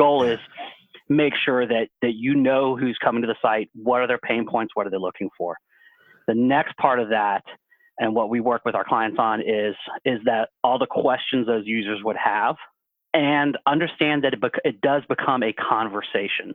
goal is make sure that that you know who's coming to the site, what are their pain points, what are they looking for. The next part of that and what we work with our clients on is is that all the questions those users would have and understand that it, bec- it does become a conversation.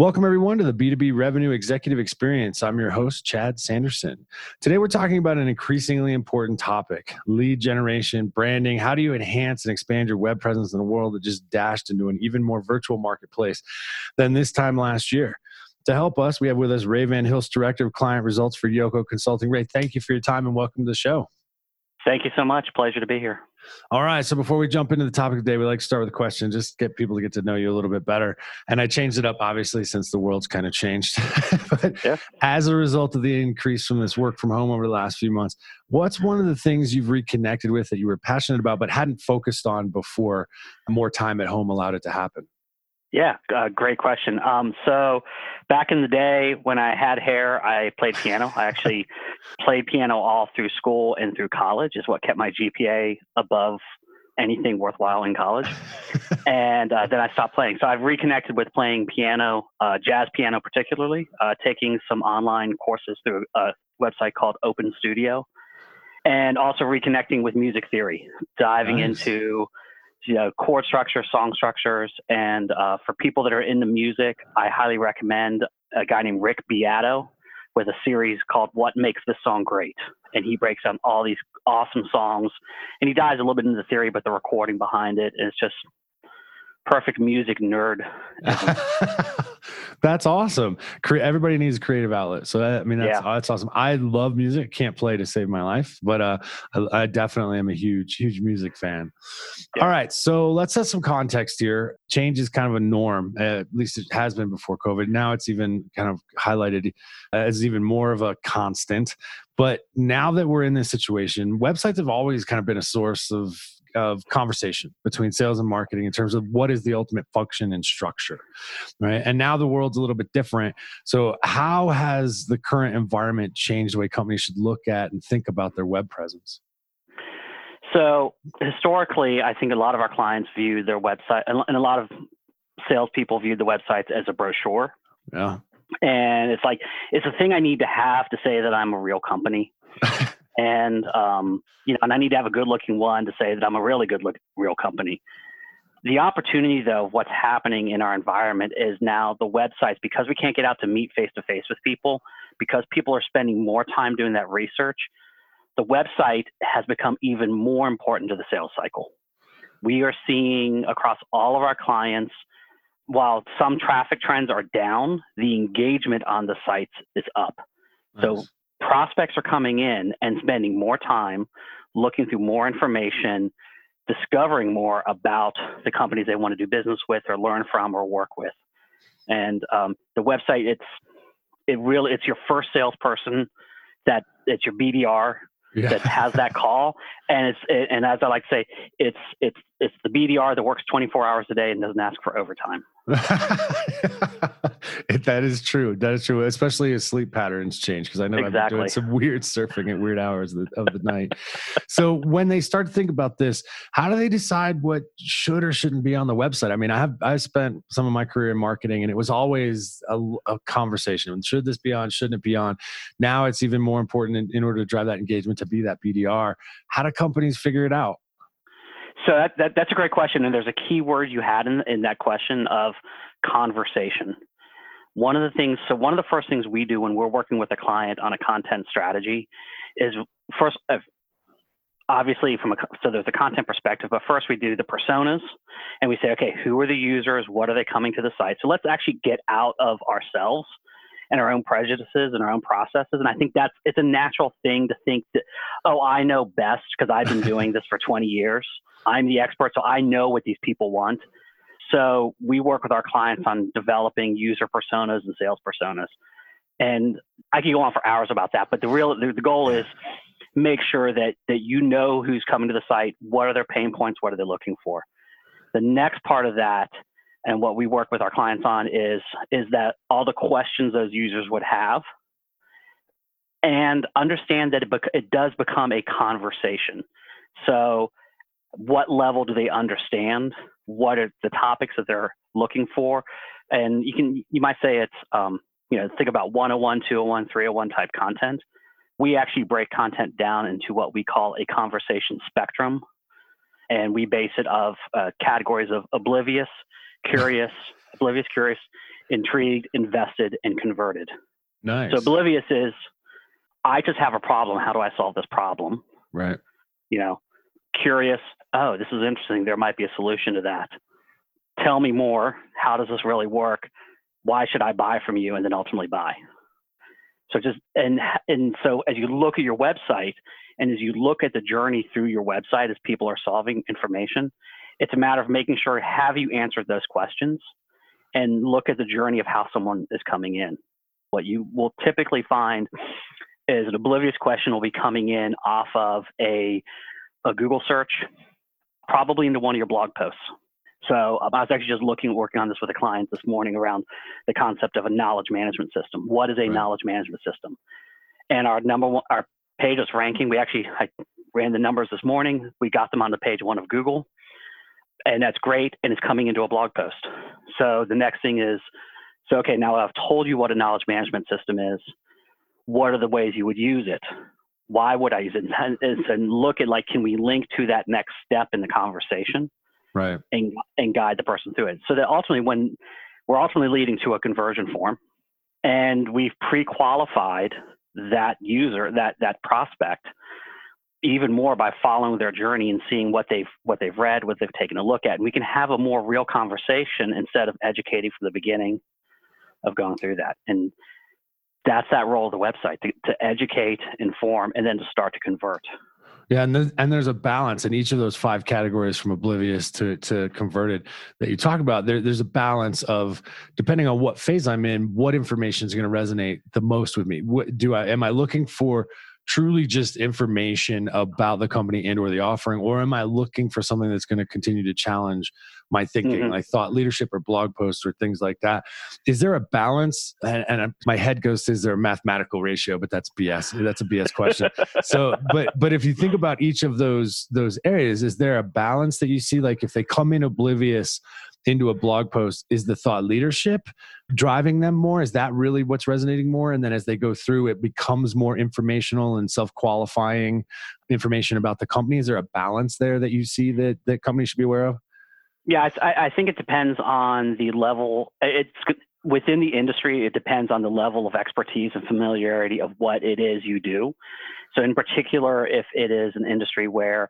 Welcome, everyone, to the B2B Revenue Executive Experience. I'm your host, Chad Sanderson. Today, we're talking about an increasingly important topic lead generation, branding. How do you enhance and expand your web presence in a world that just dashed into an even more virtual marketplace than this time last year? To help us, we have with us Ray Van Hilst, Director of Client Results for Yoko Consulting. Ray, thank you for your time and welcome to the show. Thank you so much. Pleasure to be here. All right. So before we jump into the topic of the day, we like to start with a question, just get people to get to know you a little bit better. And I changed it up, obviously, since the world's kind of changed. but yeah. as a result of the increase from this work from home over the last few months, what's one of the things you've reconnected with that you were passionate about but hadn't focused on before more time at home allowed it to happen? Yeah, uh, great question. Um, so, back in the day when I had hair, I played piano. I actually played piano all through school and through college, is what kept my GPA above anything worthwhile in college. and uh, then I stopped playing. So, I've reconnected with playing piano, uh, jazz piano particularly, uh, taking some online courses through a website called Open Studio, and also reconnecting with music theory, diving nice. into you know, chord structure, song structures. And uh, for people that are into music, I highly recommend a guy named Rick Beato with a series called What Makes This Song Great. And he breaks down all these awesome songs. And he dives a little bit into the theory, but the recording behind it is just perfect music nerd. that's awesome. Cre- everybody needs a creative outlet. So that, I mean, that's, yeah. that's awesome. I love music. Can't play to save my life, but uh, I, I definitely am a huge, huge music fan. Yeah. All right. So let's set some context here. Change is kind of a norm. At least it has been before COVID. Now it's even kind of highlighted as even more of a constant. But now that we're in this situation, websites have always kind of been a source of of conversation between sales and marketing in terms of what is the ultimate function and structure right? And now the world's a little bit different. So how has the current environment changed the way companies should look at and think about their web presence? So historically i think a lot of our clients view their website and a lot of salespeople viewed the websites as a brochure. Yeah. And it's like it's a thing i need to have to say that i'm a real company and um, you know, and I need to have a good-looking one to say that I'm a really good look real company. The opportunity, though, of what's happening in our environment is now the websites because we can't get out to meet face to face with people because people are spending more time doing that research. The website has become even more important to the sales cycle. We are seeing across all of our clients, while some traffic trends are down, the engagement on the sites is up. Nice. So prospects are coming in and spending more time looking through more information, discovering more about the companies they want to do business with or learn from or work with. And um, the website, it's it really it's your first salesperson that it's your BDR yeah. that has that call, and it's it, and as I like to say, it's it's it's the BDR that works 24 hours a day and doesn't ask for overtime. that is true. That is true, especially as sleep patterns change. Because I know exactly. I've been doing some weird surfing at weird hours of the, of the night. So when they start to think about this, how do they decide what should or shouldn't be on the website? I mean, I have I spent some of my career in marketing, and it was always a, a conversation: should this be on? Shouldn't it be on? Now it's even more important in, in order to drive that engagement to be that BDR. How do companies figure it out? So that, that, that's a great question, and there's a key word you had in, in that question of conversation. One of the things, so one of the first things we do when we're working with a client on a content strategy is first, uh, obviously from a so there's a content perspective, but first we do the personas, and we say, okay, who are the users? What are they coming to the site? So let's actually get out of ourselves and our own prejudices and our own processes. And I think that's it's a natural thing to think that, oh, I know best because I've been doing this for 20 years. I'm the expert, so I know what these people want. So we work with our clients on developing user personas and sales personas. And I could go on for hours about that, but the real the, the goal is make sure that that you know who's coming to the site, what are their pain points, what are they looking for. The next part of that and what we work with our clients on is is that all the questions those users would have and understand that it, bec- it does become a conversation. So what level do they understand? What are the topics that they're looking for? And you can you might say it's um, you know think about 101, 201, 301 type content. We actually break content down into what we call a conversation spectrum, and we base it of uh, categories of oblivious, curious, oblivious, curious, intrigued, invested, and converted. Nice. So oblivious is I just have a problem. How do I solve this problem? Right. You know, curious. Oh, this is interesting. There might be a solution to that. Tell me more. How does this really work? Why should I buy from you? And then ultimately buy. So just and and so as you look at your website and as you look at the journey through your website as people are solving information, it's a matter of making sure have you answered those questions and look at the journey of how someone is coming in. What you will typically find is an oblivious question will be coming in off of a, a Google search, probably into one of your blog posts. So um, I was actually just looking, working on this with a client this morning around the concept of a knowledge management system. What is a right. knowledge management system? And our number one, our page is ranking. We actually I ran the numbers this morning. We got them on the page one of Google, and that's great. And it's coming into a blog post. So the next thing is, so okay, now I've told you what a knowledge management system is what are the ways you would use it? Why would I use it? And, and look at like, can we link to that next step in the conversation? Right. And, and guide the person through it. So that ultimately, when we're ultimately leading to a conversion form and we've pre-qualified that user, that, that prospect, even more by following their journey and seeing what they've what they've read, what they've taken a look at. And we can have a more real conversation instead of educating from the beginning of going through that. And that's that role of the website to, to educate, inform, and then to start to convert. Yeah, and then, and there's a balance in each of those five categories from oblivious to to converted that you talk about. There, there's a balance of depending on what phase I'm in, what information is going to resonate the most with me. What do I am I looking for truly just information about the company and or the offering or am i looking for something that's going to continue to challenge my thinking mm-hmm. like thought leadership or blog posts or things like that? Is there a balance? And, and my head goes to is there a mathematical ratio? But that's bs that's a bs question. So but but if you think about each of those those areas is there a balance that you see? Like if they come in oblivious into a blog post is the thought leadership driving them more? Is that really what's resonating more? And then as they go through it becomes more informational and self-qualifying information about the company. Is there a balance there that you see that that companies should be aware of? Yeah I, I think it depends on the level it's within the industry it depends on the level of expertise and familiarity of what it is you do. So in particular if it is an industry where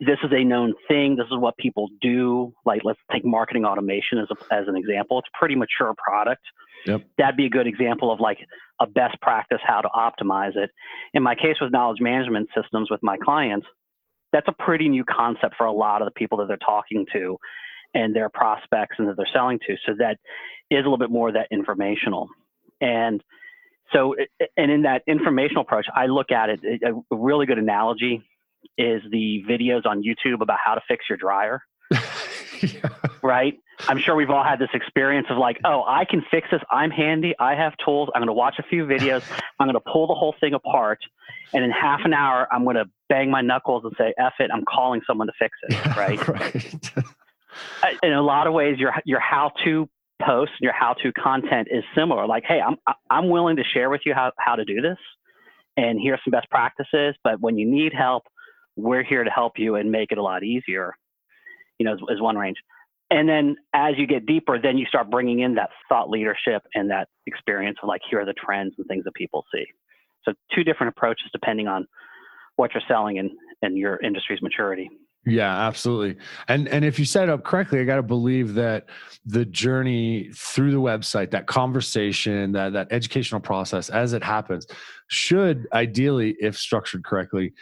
this is a known thing. This is what people do. Like, let's take marketing automation as, a, as an example. It's a pretty mature product. Yep. That'd be a good example of like a best practice how to optimize it. In my case with knowledge management systems with my clients, that's a pretty new concept for a lot of the people that they're talking to and their prospects and that they're selling to. So that is a little bit more of that informational. And so, and in that informational approach, I look at it, a really good analogy is the videos on YouTube about how to fix your dryer. yeah. Right? I'm sure we've all had this experience of like, oh, I can fix this. I'm handy. I have tools. I'm going to watch a few videos. I'm going to pull the whole thing apart. And in half an hour, I'm going to bang my knuckles and say, F it, I'm calling someone to fix it. Right. right. Uh, in a lot of ways, your, your how to post, your how to content is similar. Like, hey, I'm, I'm willing to share with you how, how to do this. And here's some best practices. But when you need help, we're here to help you and make it a lot easier, you know, is, one range. And then as you get deeper, then you start bringing in that thought leadership and that experience of like, here are the trends and things that people see. So two different approaches depending on what you're selling and, and your industry's maturity. Yeah, absolutely. And and if you set it up correctly, I got to believe that the journey through the website, that conversation, that that educational process as it happens should ideally if structured correctly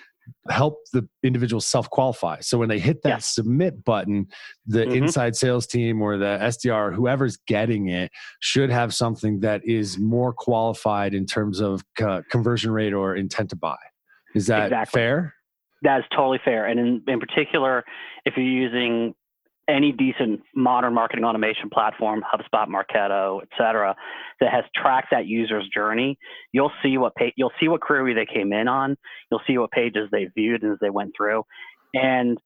help the individual self qualify. So when they hit that submit button, the mm-hmm. inside sales team or the SDR, or whoever's getting it, should have something that is more qualified in terms of conversion rate or intent to buy. Is that exactly. fair? That is totally fair. And in, in particular, if you're using any decent modern marketing automation platform, HubSpot, Marketo, et cetera, that has tracked that user's journey, you'll see what page, you'll see what query they came in on, you'll see what pages they viewed as they went through, and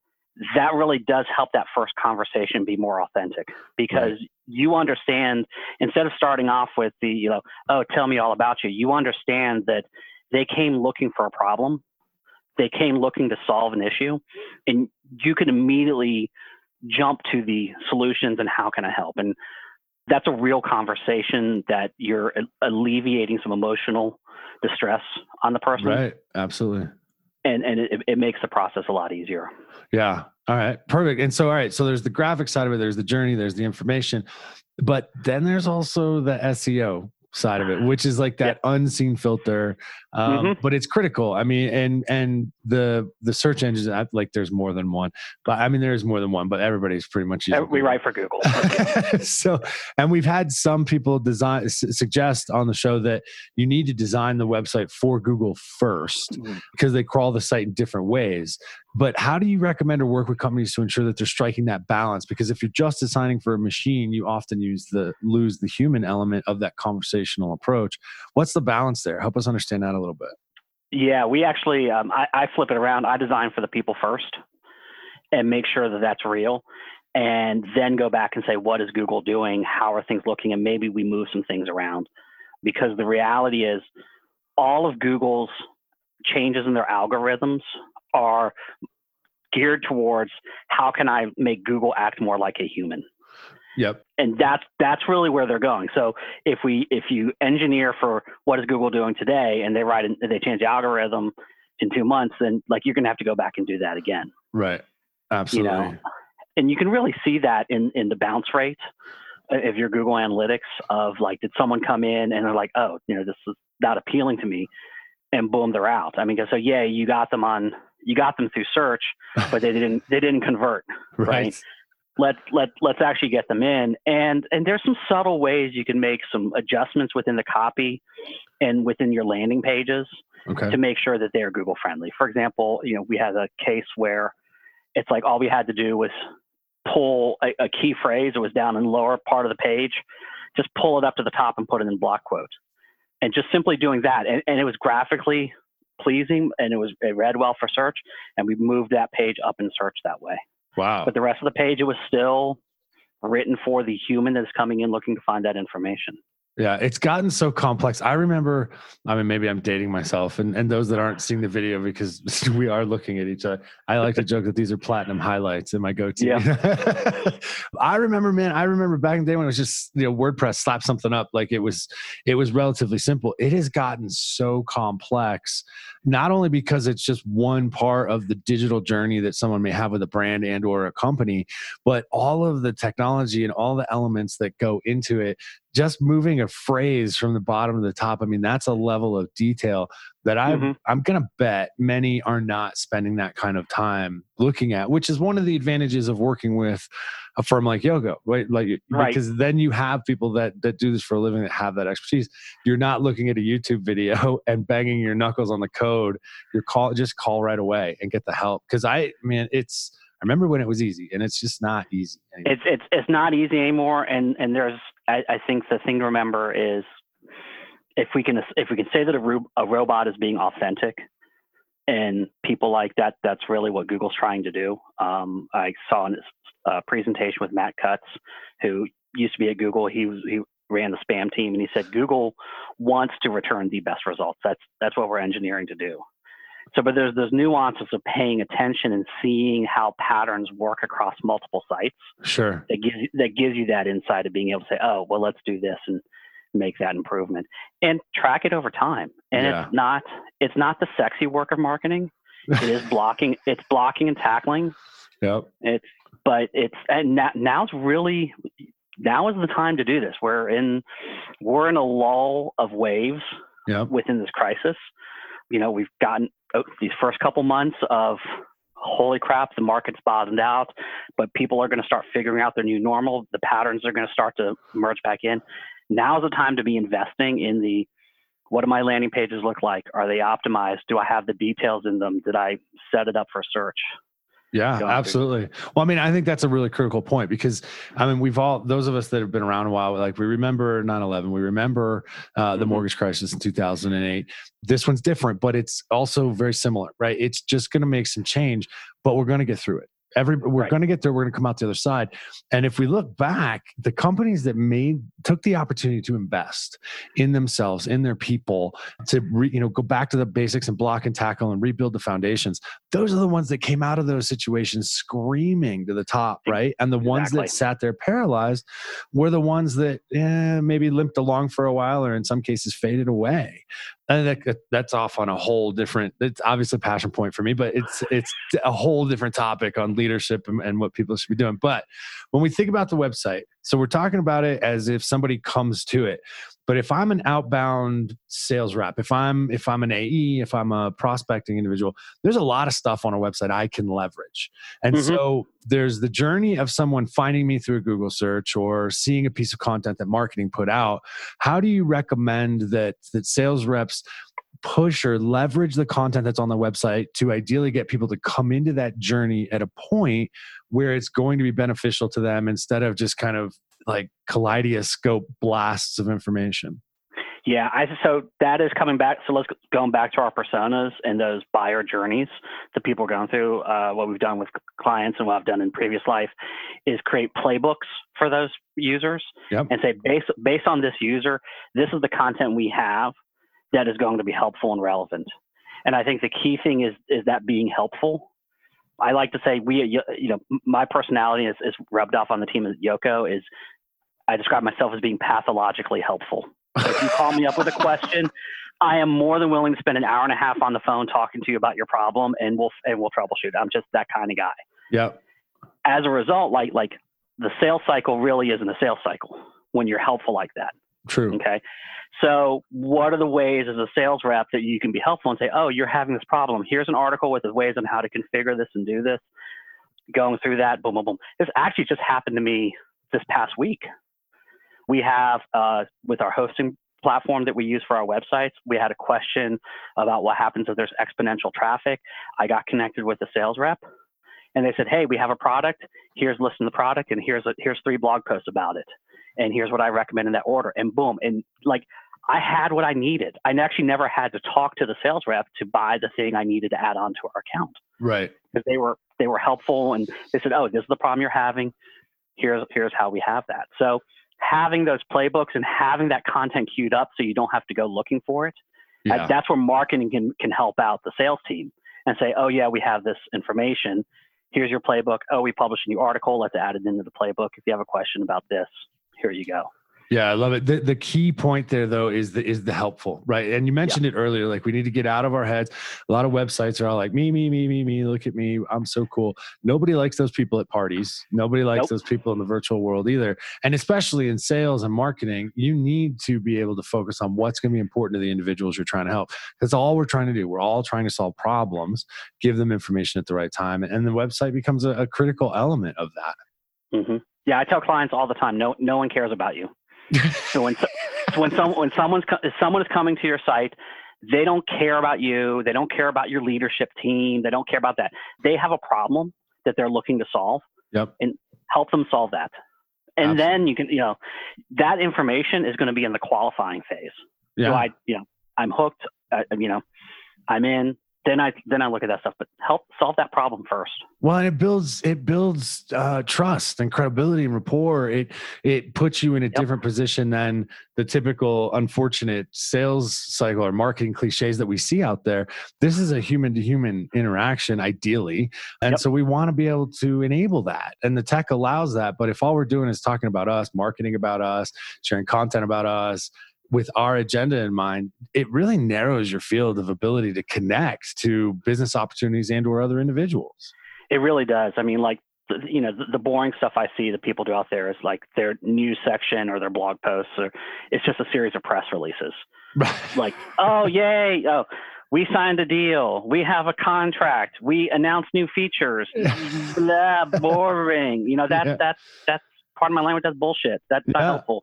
that really does help that first conversation be more authentic because right. you understand instead of starting off with the you know oh tell me all about you you understand that they came looking for a problem they came looking to solve an issue and you can immediately jump to the solutions and how can I help? And that's a real conversation that you're alleviating some emotional distress on the person. Right. Absolutely. And and it, it makes the process a lot easier. Yeah. All right. Perfect. And so, all right. So there's the graphic side of it. There's the journey. There's the information, but then there's also the SEO side of it, which is like that yeah. unseen filter. Um, mm-hmm. But it's critical. I mean, and and the the search engines, like there's more than one, but I mean there's more than one, but everybody's pretty much using. We write for Google. so, and we've had some people design suggest on the show that you need to design the website for Google 1st mm-hmm. because they crawl the site in different ways. But how do you recommend or work with companies to ensure that they're striking that balance? Because if you're just designing for a machine, you often use the lose the human element of that conversational approach. What's the balance there? Help us understand that a little bit. Yeah, we actually um, I, I flip it around. I design for the people first, and make sure that that's real, and then go back and say what is Google doing? How are things looking? And maybe we move some things around, because the reality is all of Google's changes in their algorithms are geared towards how can I make Google act more like a human. Yep. And that's that's really where they're going. So if we if you engineer for what is Google doing today and they write in, they change the algorithm in two months, then like you're gonna have to go back and do that again. Right. Absolutely. You know? And you can really see that in in the bounce rate uh, of your Google Analytics of like, did someone come in and they're like, oh, you know, this is not appealing to me, and boom, they're out. I mean, so yeah, you got them on you got them through search, but they didn't they didn't convert. right. right? Let let let's actually get them in. And and there's some subtle ways you can make some adjustments within the copy and within your landing pages okay. to make sure that they are Google friendly. For example, you know, we had a case where it's like all we had to do was pull a, a key phrase. It was down in the lower part of the page. Just pull it up to the top and put it in block quotes. And just simply doing that, and, and it was graphically pleasing and it was it read well for search and we moved that page up in search that way wow. But the rest of the page it was still written for the human that's coming in looking to find that information yeah, it's gotten so complex. I remember, I mean, maybe I'm dating myself, and, and those that aren't seeing the video because we are looking at each other. I like to joke that these are platinum highlights in my go-to. Yeah. I remember, man. I remember back in the day when it was just you know WordPress slap something up like it was it was relatively simple. It has gotten so complex, not only because it's just one part of the digital journey that someone may have with a brand and or a company, but all of the technology and all the elements that go into it just moving a phrase from the bottom to the top i mean that's a level of detail that i mm-hmm. i'm going to bet many are not spending that kind of time looking at which is one of the advantages of working with a firm like Yoko right like right. because then you have people that that do this for a living that have that expertise you're not looking at a youtube video and banging your knuckles on the code you're call just call right away and get the help because i mean it's I remember when it was easy, and it's just not easy. Anymore. It's it's it's not easy anymore, and and there's I, I think the thing to remember is if we can if we can say that a, ro- a robot is being authentic, and people like that, that's really what Google's trying to do. Um, I saw a uh, presentation with Matt Cutts, who used to be at Google. He was he ran the spam team, and he said Google wants to return the best results. That's that's what we're engineering to do. So, but there's those nuances of paying attention and seeing how patterns work across multiple sites. Sure. That gives you, that gives you that insight of being able to say, oh, well, let's do this and make that improvement and track it over time. And yeah. it's not it's not the sexy work of marketing. It is blocking. It's blocking and tackling. Yep. It's but it's and now, now's really now is the time to do this. We're in we're in a lull of waves yep. within this crisis you know, we've gotten Uh, these first couple months of holy crap, the market's bottomed out, but people are going to start figuring out their new normal. The patterns are going to start to merge back in. Now is the time to be investing in the what do my landing pages look like? Are they optimized? Do I have the details in them? Did I set it up for search? Yeah, absolutely. Well, I mean, I think that's a really critical point because I mean, we've all those of us that have been around a while, like we remember 9/11, we remember uh, the mm-hmm. mortgage crisis in 2008. This one's different, but it's also very similar, right? It's just going to make some change, but we're going to get through it every we're right. going to get there we're going to come out the other side and if we look back the companies that made took the opportunity to invest in themselves in their people to re, you know go back to the basics and block and tackle and rebuild the foundations those are the ones that came out of those situations screaming to the top right and the exactly. ones that sat there paralyzed were the ones that eh, maybe limped along for a while or in some cases faded away that, that's off on a whole different it's obviously a passion point for me but it's it's a whole different topic on leadership and, and, what people should be doing. But when we think about the website so we're talking about it as if somebody comes to it but if i'm an outbound sales rep if i'm if i'm an ae if i'm a prospecting individual there's a lot of stuff on a website i can leverage and mm-hmm. so there's the journey of someone finding me through a google search or seeing a piece of content that marketing put out how do you recommend that that sales reps push or leverage the content that's on the website to ideally get people to come into that journey at a point where it's going to be beneficial to them instead of just kind of like kaleidoscope blasts of information. Yeah, I so that is coming back. So let's going back to our personas and those buyer journeys that people are going through. Uh, what we've done with clients and what I've done in previous life is create playbooks for those users yep. and say based based on this user, this is the content we have that is going to be helpful and relevant. And I think the key thing is is that being helpful. I like to say we, you know, my personality is, is rubbed off on the team at Yoko is I describe myself as being pathologically helpful. So if you call me up with a question, I am more than willing to spend an hour and a half on the phone talking to you about your problem, and we'll and we'll troubleshoot. I'm just that kind of guy. Yeah. As a result, like like the sales cycle really isn't a sales cycle when you're helpful like that. True. Okay. So, what are the ways as a sales rep that you can be helpful and say, oh, you're having this problem. Here's an article with the ways on how to configure this and do this. Going through that, boom, boom, boom. This actually just happened to me this past week. We have, uh, with our hosting platform that we use for our websites, we had a question about what happens if there's exponential traffic. I got connected with the sales rep and they said, hey, we have a product. Here's listen to the product and here's, a, here's three blog posts about it and here's what I recommend in that order. And boom. And like I had what I needed. I actually never had to talk to the sales rep to buy the thing I needed to add on to our account. Right. Because they were they were helpful and they said, Oh, this is the problem you're having. Here's here's how we have that. So having those playbooks and having that content queued up so you don't have to go looking for it. Yeah. that's where marketing can, can help out the sales team and say, oh, yeah, we have this information. Here's your playbook. Oh, we published a new article. Let's add it into the playbook. If you have a question about this, here you go. Yeah, I love it. The, the key point there though is the is the helpful, right? And you mentioned yeah. it earlier, like we need to get out of our heads. A lot of websites are all like me, me, me, me, me, look at me, I'm so cool. Nobody likes those people at parties. Nobody likes nope. those people in the virtual world either. And especially in sales and marketing, you need to be able to focus on what's going to be important to the individuals you're trying to help. That's all we're trying to do. We're all trying to solve problems, give them information at the right time, and the website becomes a, a critical element of that. Mm-hmm. Yeah, I tell clients all the time, no, no one cares about you. so when, so when, some, when someone's, someone is coming to your site, they don't care about you. They don't care about your leadership team. They don't care about that. They have a problem that they're looking to solve yep. and help them solve that. And Absolutely. then you can, you know, that information is going to be in the qualifying phase. Yeah. So I, you know, I'm hooked. Uh, you know, I'm in then I then I look at that stuff. But help solve that problem first. Well, and it builds it builds uh, trust and credibility and rapport. It it puts you in a yep. different position than the typical unfortunate sales cycle or marketing cliches that we see out there. This is a human to human interaction, ideally, and yep. so we want to be able to enable that. And the tech allows that. But if all we're doing is talking about us, marketing about us, sharing content about us with our agenda in mind, it really narrows your field of ability to connect to business opportunities and or other individuals. It really does. I mean, like you know, the, boring stuff I see that people do out there is like their news section or their blog posts, or it's just a series of press releases. like, oh yay, oh, we signed a deal. We have a contract. We announced new features. Blah, boring. You know, that's, yeah. that's, that's part of my language. That's bullshit. That's not yeah. helpful.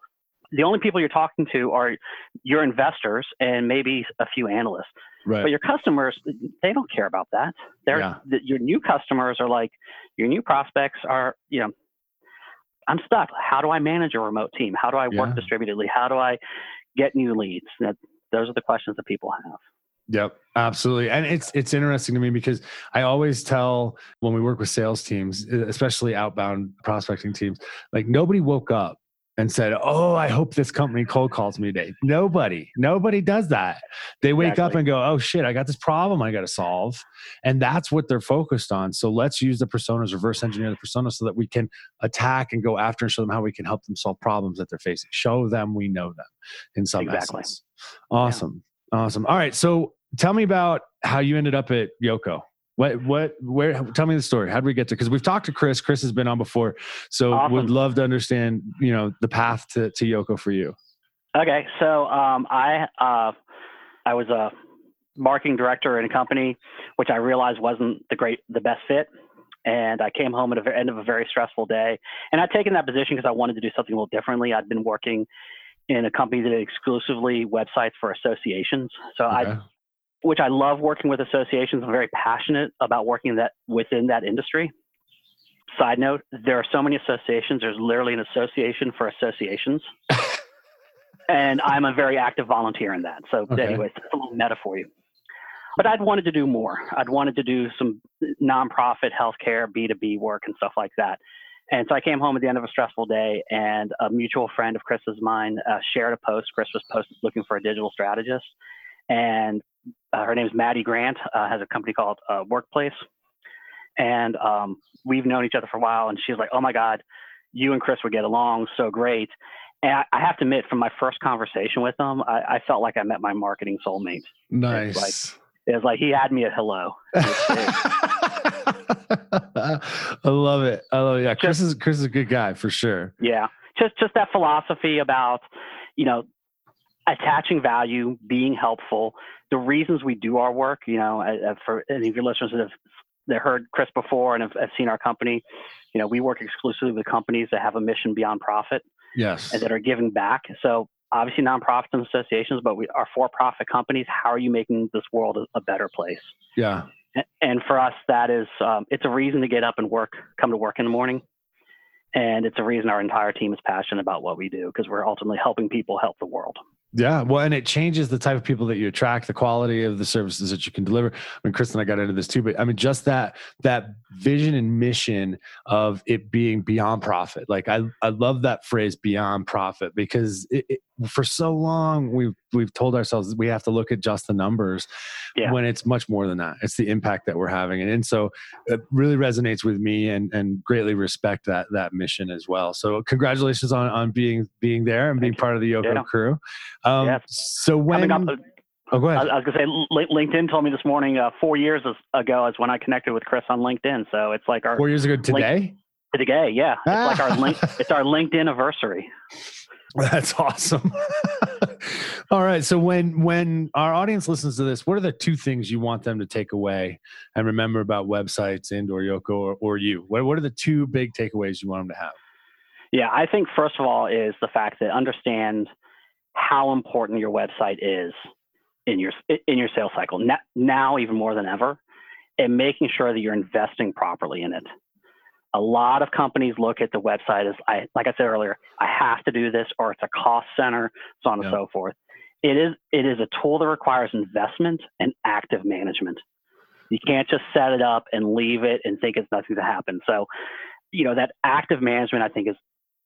The only people you're talking to are your investors and maybe a few analysts. Right. But your customers, they don't care about that. They're, yeah. the, your new customers are like, your new prospects are, you know, I'm stuck. How do I manage a remote team? How do I work distributedly? How do I get new leads? That, those are the questions that people have. Yep, absolutely. And it's it's interesting to me because I always tell when we work with sales teams, especially outbound prospecting teams, like nobody woke up and said, "Oh, I hope this company cold calls me today." Nobody, nobody does that. They wake exactly. up and go, "Oh shit, I got this problem I got to solve," and that's what they're focused on. So let's use the personas, reverse engineer the personas, so that we can attack and go after and show them how we can help them solve problems that they're facing. Show them we know them in some exactly. essence. Awesome, yeah. awesome. All right, so tell me about how you ended up at Yoko. What, what, where, tell me the story. How did we get to, cause we've talked to Chris, Chris has been on before. So awesome. would love to understand, you know, the path to, to Yoko for you. Okay. So, um, I, uh, I was a marketing director in a company, which I realized wasn't the great, the best fit. And I came home at the end of a very stressful day. And I'd taken that position because I wanted to do something a little differently. I'd been working in a company that did exclusively websites for associations. So okay. I which I love working with associations. I'm very passionate about working that within that industry. Side note, there are so many associations. There's literally an association for associations. and I'm a very active volunteer in that. So okay. anyways, that's a little meta for you. But I'd wanted to do more. I'd wanted to do some nonprofit healthcare, B2B work and stuff like that. And so I came home at the end of a stressful day, and a mutual friend of Chris's mine uh, shared a post. Chris was posted looking for a digital strategist, and uh, her name is Maddie Grant, uh, has a company called uh, Workplace. And um, we've known each other for a while. And she's like, oh my God, you and Chris would get along so great. And I, I have to admit, from my first conversation with him, I, I, felt like I met my marketing soulmate. Nice. It was like, it was like he had me at hello. I love it. I love it. Yeah, Chris just, is Chris is a good guy for sure. Yeah, just just that philosophy about you know attaching value, being helpful, the reasons we do our work, you know, for any of your listeners that have that heard Chris before and have, have, seen our company, you know, we work exclusively with companies that have a mission beyond profit. Yes. And that are giving back. So obviously nonprofits and associations, but we are for-profit companies. How are you making this world a, a better place? Yeah. And for us, that is, um, it's a reason to get up and work, come to work in the morning. And it's a reason our entire team is passionate about what we do because we're ultimately helping people help the world. Yeah, well, and it changes the type of people that you attract, the quality of the services that you can deliver. I mean, Chris and I got into this too, but I mean, just that that vision and mission of it being beyond profit. Like I, I love that phrase "beyond profit" because it, it, for so long we've we've told ourselves we have to look at just the numbers yeah. when it's much more than that. It's the impact that we're having. And, and so it really resonates with me and and greatly respect that that mission as well. So congratulations on on being being there and being part of the yoko yeah. crew. Um yeah. so when oh go ahead. I was going to say linkedin told me this morning uh, four years ago is when i connected with chris on linkedin. So it's like our four years ago today link, today? yeah. It's like our link it's our linkedin anniversary That's awesome. All right. So when when our audience listens to this, what are the two things you want them to take away and remember about websites and or Yoko or, or you? What what are the two big takeaways you want them to have? Yeah, I think first of all is the fact that understand how important your website is in your in your sales cycle now, now even more than ever, and making sure that you're investing properly in it a lot of companies look at the website as I like I said earlier, I have to do this or it's a cost center, so on and so forth. It is it is a tool that requires investment and active management. You can't just set it up and leave it and think it's nothing to happen. So, you know, that active management I think is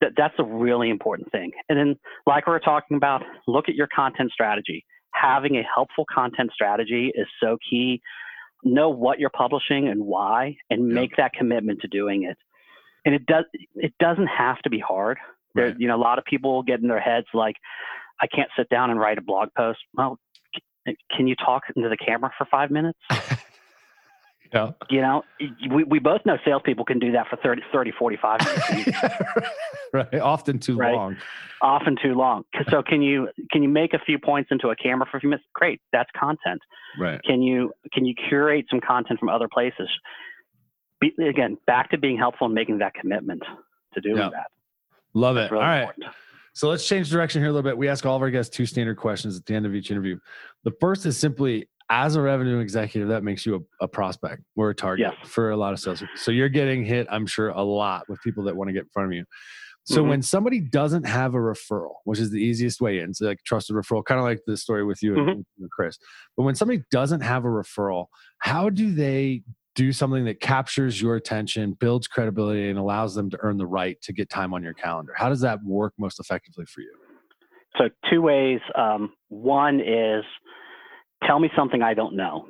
that that's a really important thing. And then like we were talking about, look at your content strategy. Having a helpful content strategy is so key know what you're publishing and why and make that commitment to doing it. And it does it doesn't have to be hard. There right. you know a lot of people get in their heads like i can't sit down and write a blog post. Well can you talk into the camera for five minutes Yeah. You know, we, we both know salespeople can do that for 30, 30 45 minutes. right. Often too right? long. Often too long. So can you can you make a few points into a camera for a few minutes? Great. That's content. Right. Can you can you curate some content from other places? Be, again, back to being helpful and making that commitment to doing yeah. that. Love it. Really All right. Important. So let's change direction here a little bit. We ask all of our guests two standard questions at the end of each interview. The first is simply as a revenue executive, that makes you a, a prospect or a target yes. for a lot of sales. So you're getting hit, I'm sure, a lot with people that want to get in front of you. So mm-hmm. when somebody doesn't have a referral, which is the easiest way in, so like trusted referral, kind of like the story with you mm-hmm. and, and Chris. But when somebody doesn't have a referral, how do they do something that captures your attention, builds credibility, and allows them to earn the right to get time on your calendar? How does that work most effectively for you? So two ways. Um, one is tell me something I don't know.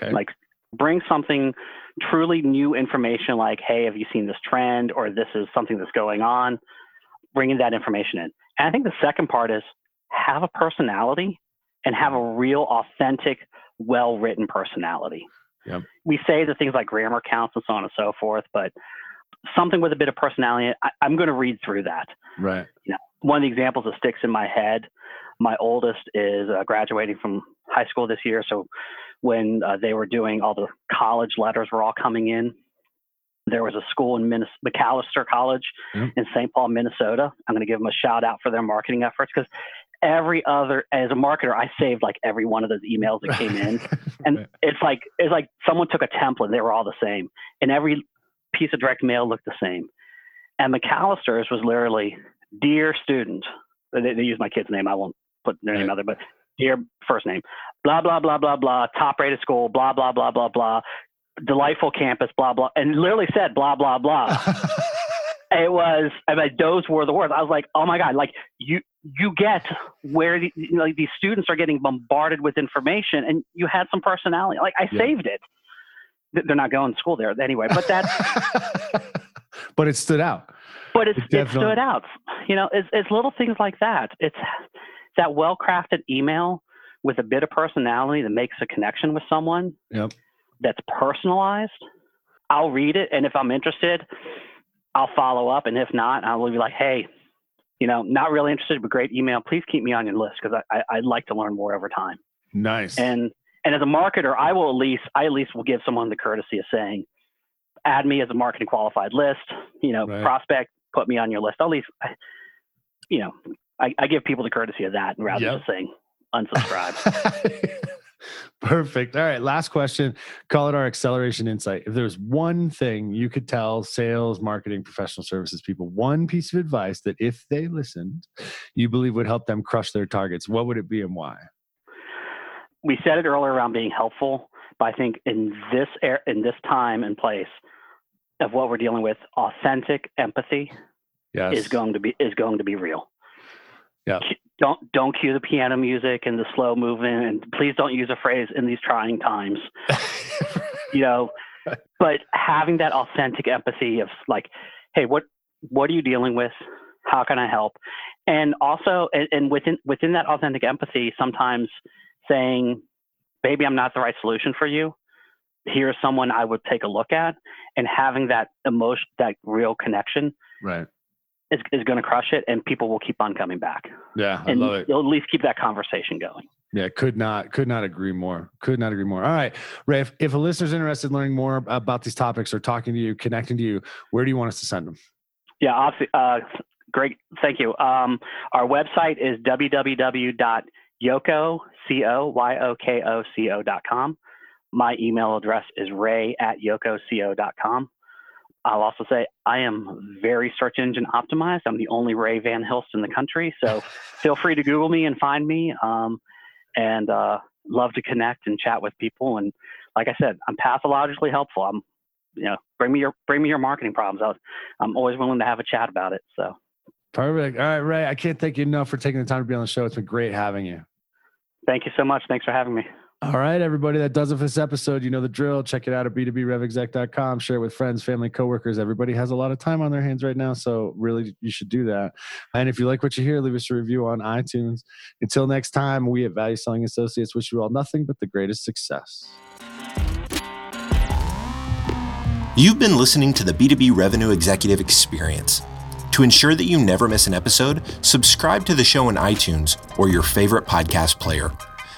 Okay. Like bring something truly new information like, hey, have you seen this trend or this is something that's going on? Bringing that information in. And I think the second part is have a personality and have a real, authentic, well written personality. Yep. We say the things like grammar counts and so on and so forth, but something with a bit of personality, I, am going to read through that. Right. You know, one of the examples that sticks in my head my oldest is uh, graduating from high school this year. So when uh, they were doing all the college letters were all coming in, there was a school in Macalester College mm-hmm. in St. Paul, Minnesota. I'm going to give them a shout out for their marketing efforts because every other, as a marketer, I saved like every one of those emails that came in, and it's like it's like someone took a template. They were all the same, and every piece of direct mail looked the same. And Macalester's was literally, "Dear student," they, they use my kid's name. I won't put their name out there, but dear first name, blah blah blah blah blah, top rated school, blah blah blah blah blah, delightful campus, blah blah, and literally said blah blah blah. it was I mean those were the words. I was like, oh my god, like you you get where the, you know, like these students are getting bombarded with information, and you had some personality. Like I yeah. saved it. They're not going to school there anyway, but that's. but it stood out. But it's, it, it stood out. You know, it's, it's little things like that. It's that well crafted email with a bit of personality that makes a connection with someone yep. that's personalized. I'll read it, and if I'm interested, I'll follow up. And if not, I'll be like, hey, you know, not really interested, but great email. Please keep me on your list because I, I, would like to learn more over time. Nice. And and as a marketer, I will at least I at least will give someone the courtesy of saying, add me as a marketing qualified list. You know, right. prospect, put me on your list. I'll at least, you know, I, I give people the courtesy of that rather yep. than just saying unsubscribe. Perfect. All right. Last question. Call it our acceleration insight. If there's one thing you could tell sales, marketing, professional services people, one piece of advice that if they listened, you believe would help them crush their targets, what would it be and why? We said it earlier around being helpful, but I think in this air, in this time and place of what we're dealing with, authentic empathy yes. is going to be is going to be real. Yeah. Don't don't cue the piano music and the slow movement, and please don't use a phrase in these trying times. you know, but having that authentic empathy of like, hey, what what are you dealing with? How can I help? And also, and, and within within that authentic empathy, sometimes saying, maybe I'm not the right solution for you. Here's someone I would take a look at, and having that emotion, that real connection, right is, is going to crush it and people will keep on coming back. Yeah, I and love it. You'll at least keep that conversation going. Yeah, could not could not agree more. Could not agree more. All right, Ray. If, if a listener's interested in learning more about these topics or talking to you, connecting to you, where do you want us to send them? Yeah, uh, great. Thank you. Um, our website is www.yoko c o y o k o c o dot com. My email address is ray at yokoco.com. I'll also say I am very search engine optimized. I'm the only Ray Van Hilst in the country, so feel free to Google me and find me. Um, and uh, love to connect and chat with people. And like I said, I'm pathologically helpful. I'm, you know, bring me your bring me your marketing problems. i am always willing to have a chat about it. So perfect. All right, Ray. I can't thank you enough for taking the time to be on the show. It's been great having you. Thank you so much. Thanks for having me. All right, everybody, that does it for this episode. You know the drill. Check it out at b2brevexec.com. Share it with friends, family, coworkers. Everybody has a lot of time on their hands right now, so really you should do that. And if you like what you hear, leave us a review on iTunes. Until next time, we at Value Selling Associates wish you all nothing but the greatest success. You've been listening to the B2B Revenue Executive Experience. To ensure that you never miss an episode, subscribe to the show in iTunes or your favorite podcast player.